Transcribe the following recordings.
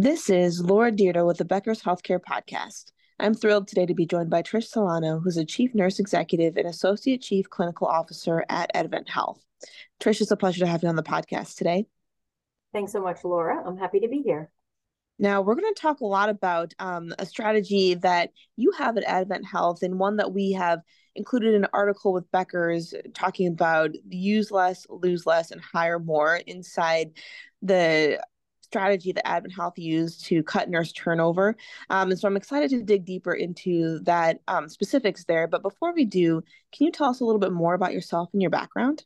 This is Laura Dyrda with the Becker's Healthcare Podcast. I'm thrilled today to be joined by Trish Celano, who's a Chief Nurse Executive and Associate Chief Clinical Officer at Advent Health. Trish, it's a pleasure to have you on the podcast today. Thanks so much, Laura. I'm happy to be here. Now, we're going to talk a lot about um, a strategy that you have at Advent Health and one that we have included in an article with Becker's talking about use less, lose less, and hire more inside the strategy that Advent Health used to cut nurse turnover. Um, and so I'm excited to dig deeper into that um, specifics there. But before we do, can you tell us a little bit more about yourself and your background?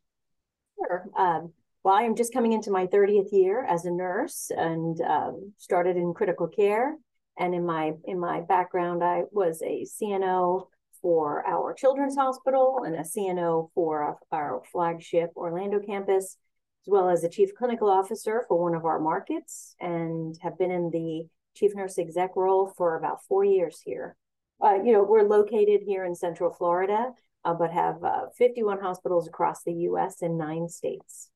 Sure. Um, well, I am just coming into my 30th year as a nurse and um, started in critical care. And in my in my background, I was a CNO for our children's hospital and a CNO for our flagship Orlando campus as well as the chief clinical officer for one of our markets and have been in the chief nurse exec role for about four years here. Uh, you know, we're located here in Central Florida, uh, but have uh, 51 hospitals across the U.S. in nine states.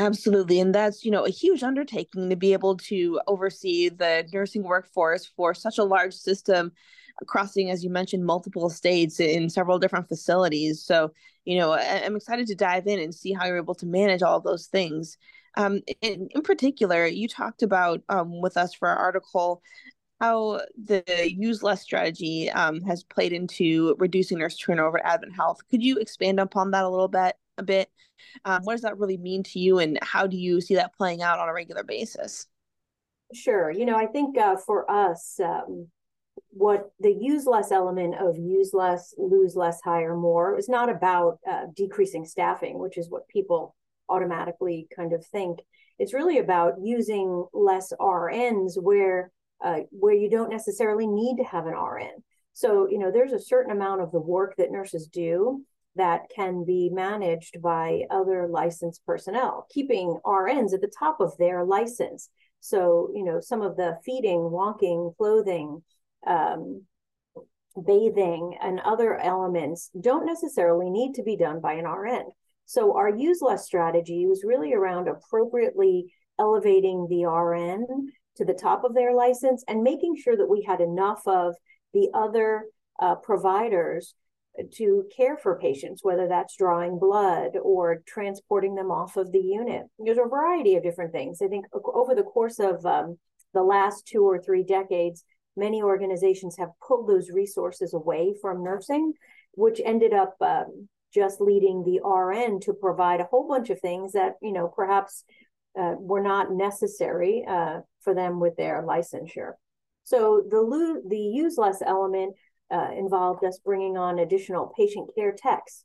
Absolutely. And that's, you know, a huge undertaking to be able to oversee the nursing workforce for such a large system crossing, as you mentioned, multiple states in several different facilities. So, you know, I'm excited to dive in and see how you're able to manage all those things. Um, in, in particular, you talked about um, with us for our article how the use less strategy um, has played into reducing nurse turnover at Advent Health. Could you expand upon that a little bit? A bit. Um, what does that really mean to you, and how do you see that playing out on a regular basis? Sure. You know, I think uh, for us, um, what the use less element of use less, lose less, hire more is not about uh, decreasing staffing, which is what people automatically kind of think. It's really about using less RNs where uh, where you don't necessarily need to have an RN. So you know, there's a certain amount of the work that nurses do that can be managed by other licensed personnel, keeping RNs at the top of their license. So you know, some of the feeding, walking, clothing um, bathing and other elements don't necessarily need to be done by an RN. So our use less strategy was really around appropriately elevating the RN to the top of their license and making sure that we had enough of the other uh, providers to care for patients, whether that's drawing blood or transporting them off of the unit. There's a variety of different things. I think over the course of um, the last two or three decades, many organizations have pulled those resources away from nursing, which ended up um, just leading the RN to provide a whole bunch of things that, you know, perhaps uh, were not necessary uh, for them with their licensure. So the, lo- the use less element uh, involved us bringing on additional patient care techs,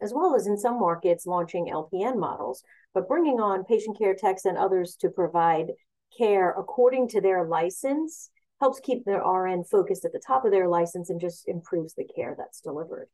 as well as in some markets launching LPN models, but bringing on patient care techs and others to provide care according to their license helps keep their RN focused at the top of their license and just improves the care that's delivered.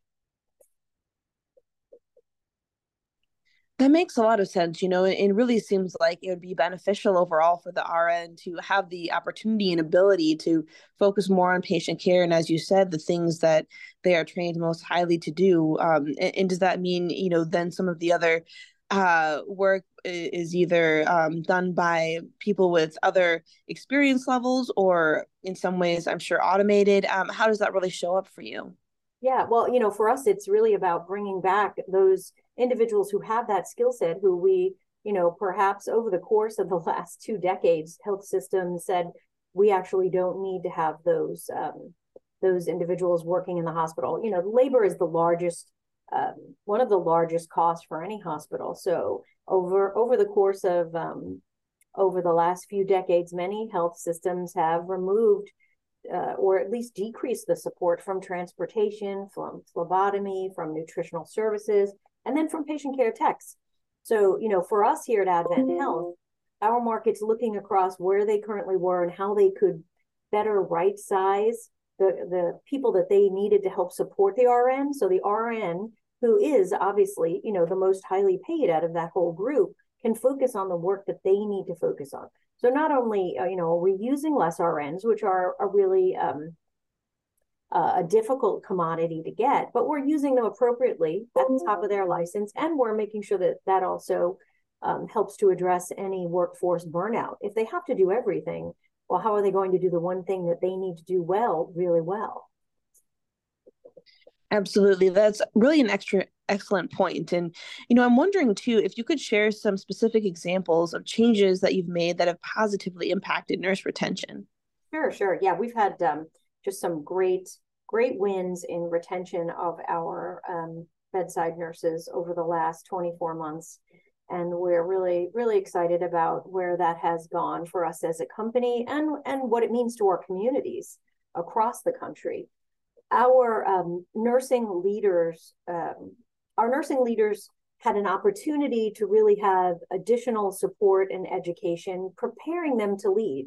That makes a lot of sense. You know, it really seems like it would be beneficial overall for the RN to have the opportunity and ability to focus more on patient care. And as you said, the things that they are trained most highly to do. Um, and, and, does that mean, you know, then some of the other uh, work is either um, done by people with other experience levels or in some ways i'm sure automated um, how does that really show up for you yeah well you know for us it's really about bringing back those individuals who have that skill set who we you know perhaps over the course of the last two decades health systems said we actually don't need to have those um, those individuals working in the hospital you know labor is the largest um, one of the largest costs for any hospital. So over over the course of um, over the last few decades, many health systems have removed uh, or at least decreased the support from transportation, from phlebotomy, from nutritional services, and then from patient care techs. So you know, for us here at Advent. Health, our markets looking across where they currently were and how they could better right size the, the people that they needed to help support the RN. So the RN who is obviously, you know, the most highly paid out of that whole group, can focus on the work that they need to focus on. So not only, uh, you know, we're using less RNs, which are, a really um, uh, a difficult commodity to get, but we're using them appropriately at the top of their license, and we're making sure that that also um, helps to address any workforce burnout. If they have to do everything, well, how are they going to do the one thing that they need to do well, really well? Absolutely. That's really an extra excellent point. And, you know, I'm wondering too if you could share some specific examples of changes that you've made that have positively impacted nurse retention. Sure, sure. Yeah, we've had um, just some great, great wins in retention of our um, bedside nurses over the last 24 months. And we're really, really excited about where that has gone for us as a company and, and what it means to our communities across the country our um, nursing leaders, um, our nursing leaders had an opportunity to really have additional support and education, preparing them to lead.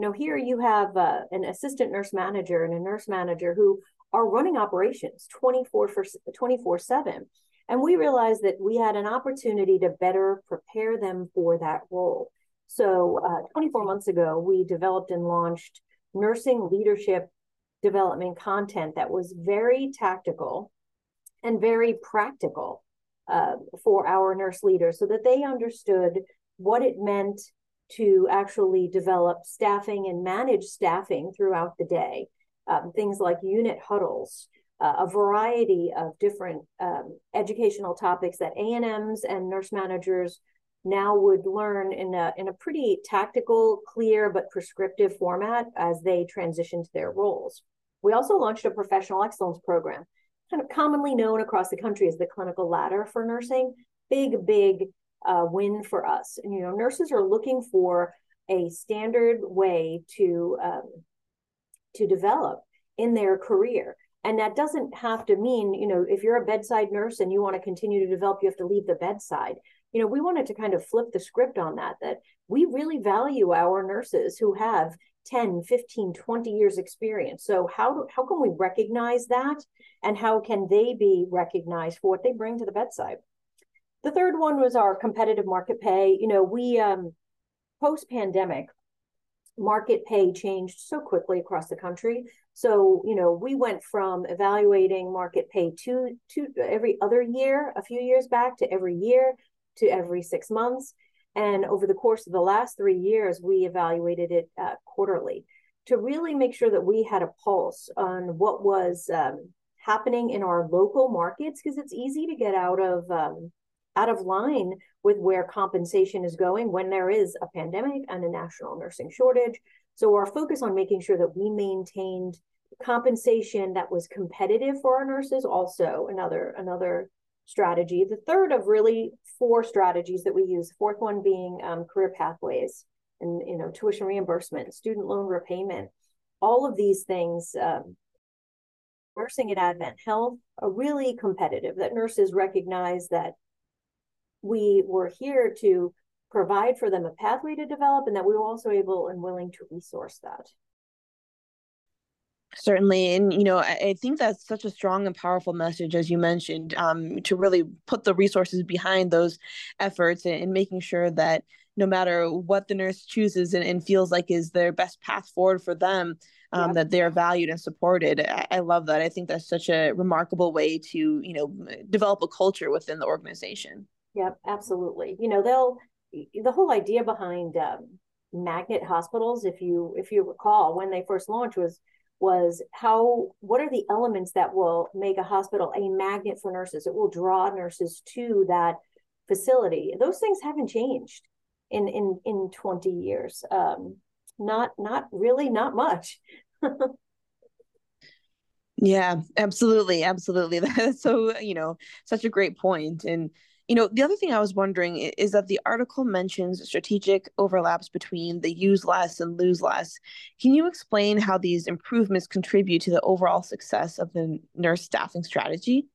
Know, here you have uh, an assistant nurse manager and a nurse manager who are running operations 24 for 24 7 and we realized that we had an opportunity to better prepare them for that role. So uh, 24 months ago we developed and launched nursing leadership development content that was very tactical and very practical uh, for our nurse leaders so that they understood what it meant to actually develop staffing and manage staffing throughout the day. Um, things like unit huddles, uh, a variety of different um, educational topics that ANMs and nurse managers now would learn in a, in a pretty tactical, clear, but prescriptive format as they transition to their roles. We also launched a professional excellence program, kind of commonly known across the country as the clinical ladder for nursing. Big, big uh, win for us. And, you know, nurses are looking for a standard way to um, to develop in their career. And that doesn't have to mean, you know, if you're a bedside nurse and you want to continue to develop, you have to leave the bedside. You know, we wanted to kind of flip the script on that, that we really value our nurses who have 10 15 20 years experience so how do, how can we recognize that and how can they be recognized for what they bring to the bedside the third one was our competitive market pay. You know we um, post pandemic market pay changed so quickly across the country. So you know we went from evaluating market pay two two every other year a few years back to every year to every six months. And over the course of the last three years, we evaluated it uh, quarterly to really make sure that we had a pulse on what was um, happening in our local markets, because it's easy to get out of um, out of line with where compensation is going when there is a pandemic and a national nursing shortage. So our focus on making sure that we maintained compensation that was competitive for our nurses also another another strategy. The third of really four strategies that we use, fourth one being um, career pathways and you know tuition reimbursement, student loan repayment, all of these things. Um, nursing at Advent Health are really competitive. That nurses recognize that we were here to provide for them a pathway to develop, and that we were also able and willing to resource that. Certainly. And you know I, I, think that's such a strong and powerful message as you mentioned um, to really put the resources behind those efforts and, and, making sure that no matter what the nurse chooses and, and feels like is their best path forward for them um, yeah. that they're valued and supported. I, I love that. I think that's such a remarkable way to you know develop a culture within the organization yep absolutely. You know they'll the whole idea behind um, magnet hospitals if you if you recall when they first launched was was how what are the elements that will make a hospital a magnet for nurses? It will draw nurses to that facility. Those things haven't changed in in in 20 years. Um not not really not much. Yeah absolutely absolutely. That's so you know such a great point. And you know, the other thing I was wondering is that the article mentions strategic overlaps between the use less and lose less. Can you explain how these improvements contribute to the overall success of the nurse staffing strategy?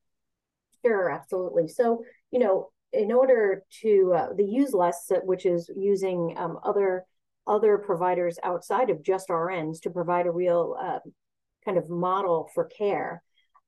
Sure, absolutely. So, you know, in order to uh, the use less, which is using um, other other providers outside of just RNs to provide a real uh, kind of model for care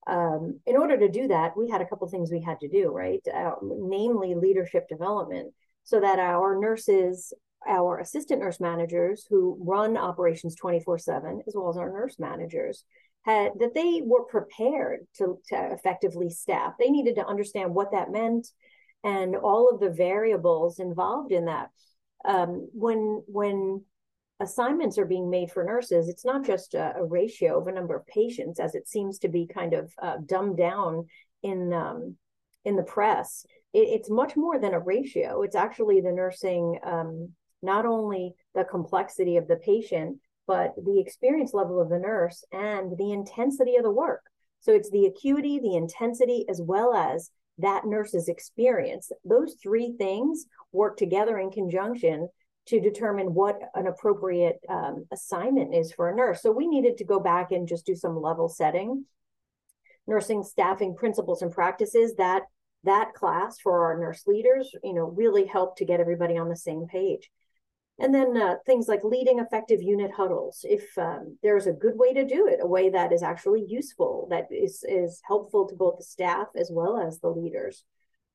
um, in order to do that, we had a couple things we had to do, right? Uh, namely, leadership development, so that our nurses, our assistant nurse managers who run operations 24 7, as well as our nurse managers, had that they were prepared to, to effectively staff. They needed to understand what that meant. and all of the variables involved in that. Um, when when assignments are being made for nurses, it's not just a, a, ratio of a number of patients, as it seems to be kind of uh, dumbed down in um, in the press. It, it's much more than a ratio. It's actually the nursing, um, not only the complexity of the patient, but the experience level of the nurse and the intensity of the work. So it's the acuity, the intensity, as well as that nurse's experience. Those three things work together in conjunction to determine what an appropriate um, assignment is for a nurse. So we needed to go back and just do some level setting, nursing staffing principles and practices. That that class for our nurse leaders, you know, really helped to get everybody on the same page. And then uh, things like leading effective unit huddles. If um, there's a good way to do it, a way that is actually useful, that is is helpful to both the staff as well as the leaders,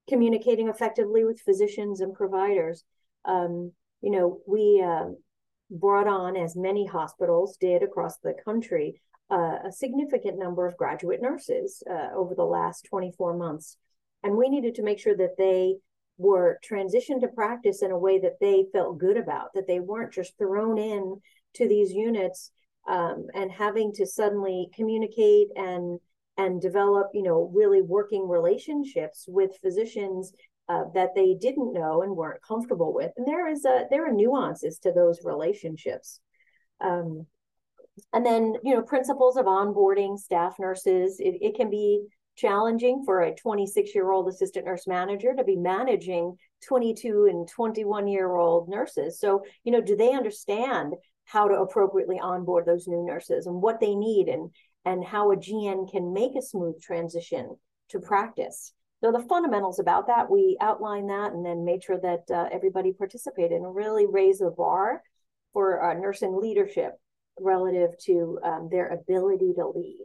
communicating effectively with physicians and providers. Um, you know, we uh, brought on, as many hospitals did across the country, uh, a significant number of graduate nurses uh, over the last 24 months. And we needed to make sure that they were transitioned to practice in a way that they felt good about, that they weren't just thrown in to these units um, and having to suddenly communicate and and develop, you know, really working relationships with physicians uh, that they didn't know and weren't comfortable with. And there is a there are nuances to those relationships. Um, and then, you know, principles of onboarding staff nurses. It, it can be challenging for a 26 year old assistant nurse manager to be managing 22 and 21 year old nurses. So, you know, do they understand how to appropriately onboard those new nurses and what they need and and how a GN can make a smooth transition to practice. So the fundamentals about that, we outlined that and then made sure that uh, everybody participated and really raise the bar for uh, nursing leadership relative to um, their ability to lead.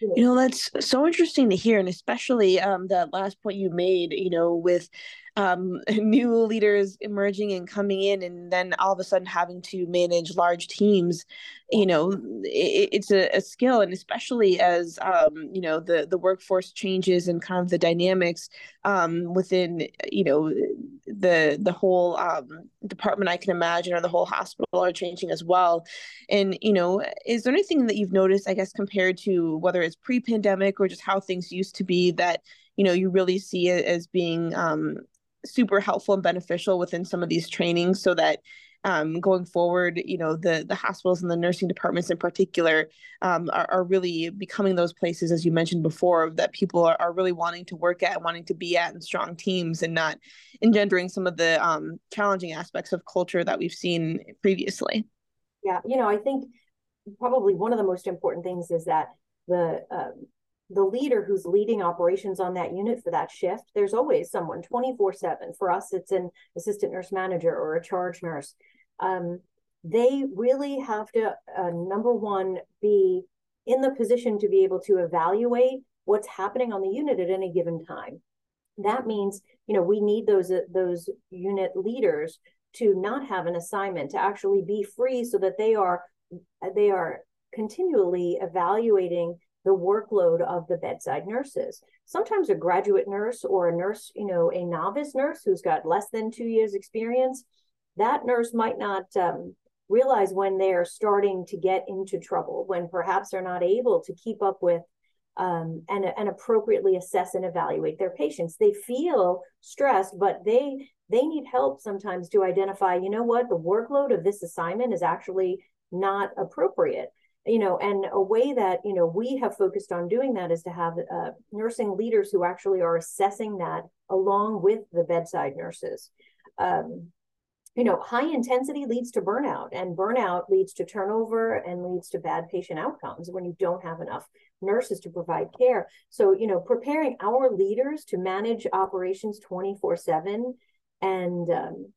you know that's so interesting to hear and especially um, that last point you made you know with um, new leaders emerging and coming in and then all of a sudden having to manage large teams you know it, it's a, a, skill. And especially as um, you know the the workforce changes and kind of the dynamics um, within you know the the whole um, department i can imagine or the whole hospital are changing as well. And you know is there anything that you've noticed i guess compared to whether it's pre-pandemic or just how things used to be that you know you really see it as being um, super helpful and beneficial within some of these trainings so that um, going forward, you know, the the hospitals and the nursing departments in particular um, are, are, really becoming those places, as you mentioned before, that people are, are really wanting to work at, wanting to be at in strong teams and not engendering some of the um, challenging aspects of culture that we've seen previously. Yeah, you know, I think probably one of the most important things is that the um, the leader who's leading operations on that unit for that shift, there's always someone 24 7. For us, it's an assistant nurse manager or a charge nurse. Um, they really have to, uh, number one, be in the position to be able to evaluate what's happening on the unit at any given time. That means, you know, we need those uh, those unit leaders to not have an assignment, to actually be free so that they are they are continually evaluating the workload of the bedside nurses. Sometimes a graduate nurse or a nurse, you know, a novice nurse who's got less than two years experience, that nurse might not um, realize when they're starting to get into trouble, when perhaps they're not able to keep up with um, and, and appropriately assess and evaluate their patients. They feel stressed, but they they need help sometimes to identify, you know what, the workload of this assignment is actually not appropriate you know and a way that you know we have focused on doing that is to have uh, nursing leaders who actually are assessing that along with the bedside nurses. Um, you know high intensity leads to burnout and burnout leads to turnover and leads to bad patient outcomes when you don't have enough nurses to provide care. So you know preparing our leaders to manage operations 24 7 and um,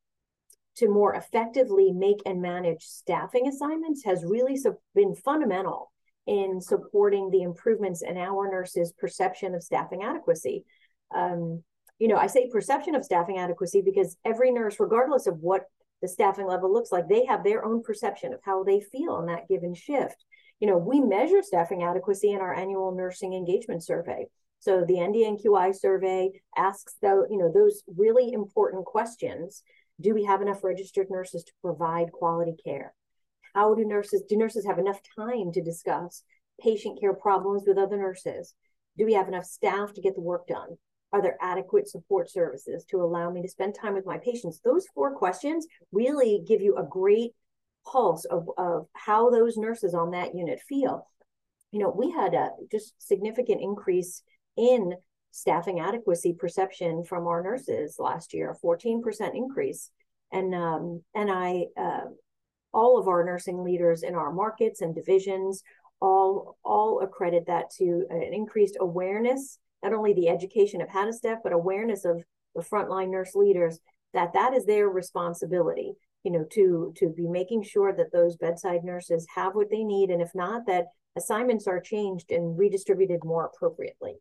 to more effectively make and manage staffing assignments has really been fundamental in supporting the improvements in our nurses' perception of staffing adequacy. Um, you know, I say perception of staffing adequacy because every nurse, regardless of what the staffing level looks like, they have their own perception of how they feel in that given shift. You know, we measure staffing adequacy in our annual nursing engagement survey. So the NDNQI survey asks though, you know, those really important questions. Do we have enough registered nurses to provide quality care? How do nurses do nurses have enough time to discuss patient care problems with other nurses? Do we have enough staff to get the work done? Are there adequate support services to allow me to spend time with my patients? Those four questions really give you a great pulse of, of how those nurses on that unit feel. You know, we had a just significant increase in staffing adequacy perception from our nurses last year, a 14% increase. And um, and I uh, all of our nursing leaders in our markets and divisions all all accredit that to an increased awareness, not only the education of how to staff, but awareness of the frontline nurse leaders that that is their responsibility you know to to be making sure that those bedside nurses have what they need and if not that assignments are changed and redistributed more appropriately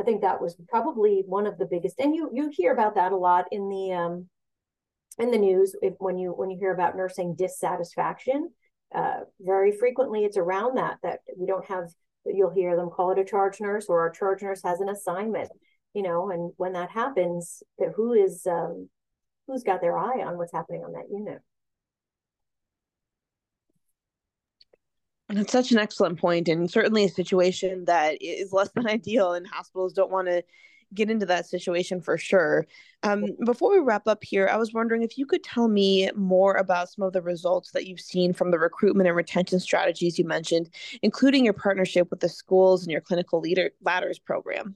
i think that was probably one of the biggest and you you hear about that a lot in the um in the news if when you when you hear about nursing dissatisfaction uh, very frequently it's around that that we don't have you'll hear them call it a charge nurse or our charge nurse has an assignment you know and when that happens that who is um, who's got their eye on what's happening on that unit It's such an excellent point, and certainly a situation that is less than ideal, and hospitals don't want to get into that situation for sure. Um, before we wrap up here, I was wondering if you could tell me more about some of the results that you've seen from the recruitment and retention strategies you mentioned, including your partnership with the schools and your clinical leader ladders program.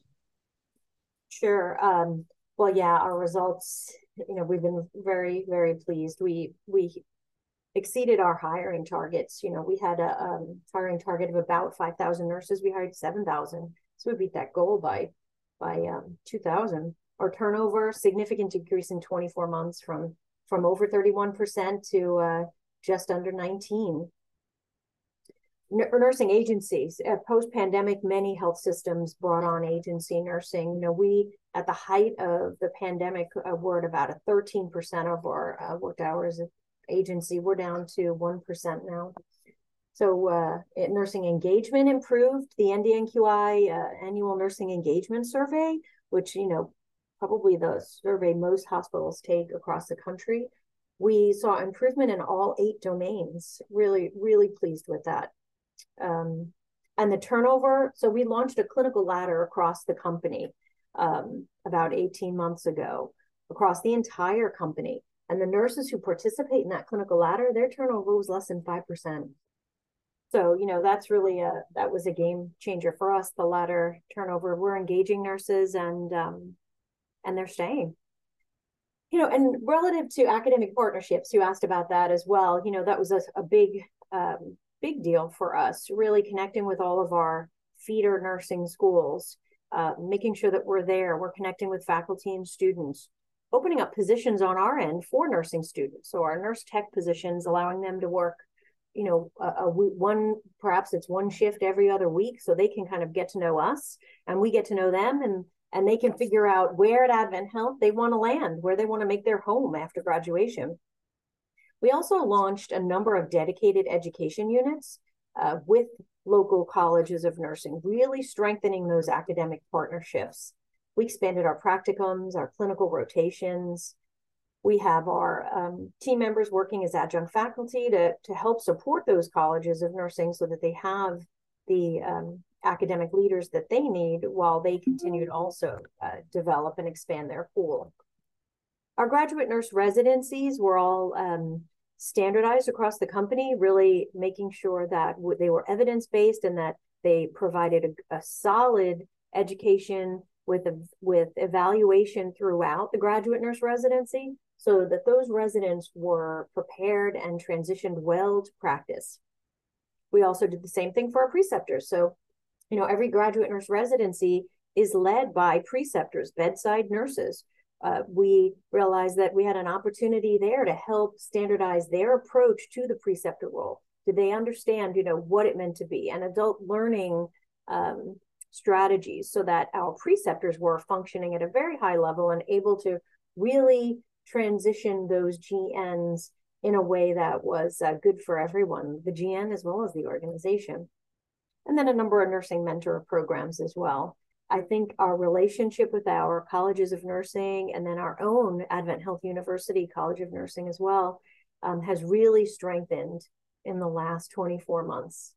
Sure. Um, well, yeah, our results. You know, we've been very, very pleased. We we exceeded our hiring targets. You know, we had a um, hiring target of about five thousand nurses. We hired seven thousand, so we beat that goal by by um, 2000. Our turnover significant decrease in 24 months from from over 31% to uh, just under 19. N- nursing agencies uh, post pandemic, many health systems brought on agency nursing. You know, we at the height of the pandemic uh, were at about a 13% of our uh, worked hours agency. We're down to 1% now. So uh, nursing engagement improved. The NDNQI uh, annual nursing engagement survey, which you know probably the survey most hospitals take across the country, we saw improvement in all eight domains. Really, really pleased with that. Um, and the turnover. So we launched a clinical ladder across the company um, about 18 months ago, across the entire company. And the nurses who participate in that clinical ladder, their turnover was less than 5%. So, you know, that's really a that was a game changer for us, the ladder turnover. We're engaging nurses and um and they're staying. You know, and relative to academic partnerships, you asked about that as well. You know, that was a, a big um, big deal for us, really connecting with all of our feeder nursing schools, uh, making sure that we're there, we're connecting with faculty and students, opening up positions on our end for nursing students. So our nurse tech positions, allowing them to work you know a, a, one perhaps it's one shift every other week so they can kind of get to know us and we get to know them and and they can figure out where at advent health they want to land where they want to make their home after graduation. We also launched a number of dedicated education units uh, with local colleges of nursing really strengthening those academic partnerships we expanded our practicums our clinical rotations we have our um, team members working as adjunct faculty to, to help support those colleges of nursing so that they have the um, academic leaders that they need while they continue to also uh, develop and expand their pool. Our graduate nurse residencies were all um, standardized across the company, really making sure that they were evidence based and that they provided a, a solid education with with evaluation throughout the graduate nurse residency so that those residents were prepared and transitioned well to practice. We also did the same thing for our preceptors. So, you know, every graduate nurse residency is led by preceptors, bedside nurses. Uh, we realized that we had an opportunity there to help standardize their approach to the preceptor role. Did they understand, you know, what it meant to be an adult learning um, strategies so that our preceptors were functioning at a very high level and able to really transition those GNs in a way that was uh, good for everyone, the GN as well as the organization. And then a number of nursing mentor programs as well. I think our relationship with our colleges of nursing and then our own Advent Health University College of Nursing as well um, has really strengthened in the last 24 months.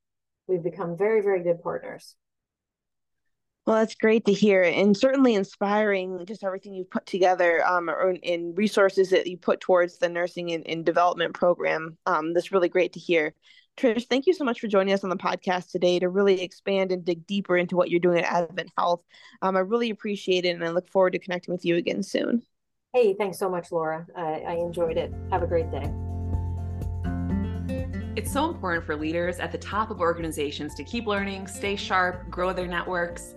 We've become very, very good partners. Well, that's great to hear, and certainly inspiring. Just everything you've put together, um, in resources that you put towards the nursing and, and development program. Um, that's really great to hear. Trish, thank you so much for joining us on the podcast today to really expand and dig deeper into what you're doing at Advent Health. Um, I really appreciate it, and I look forward to connecting with you again soon. Hey, thanks so much, Laura. I, I enjoyed it. Have a great day. It's so important for leaders at the top of organizations to keep learning, stay sharp, grow their networks to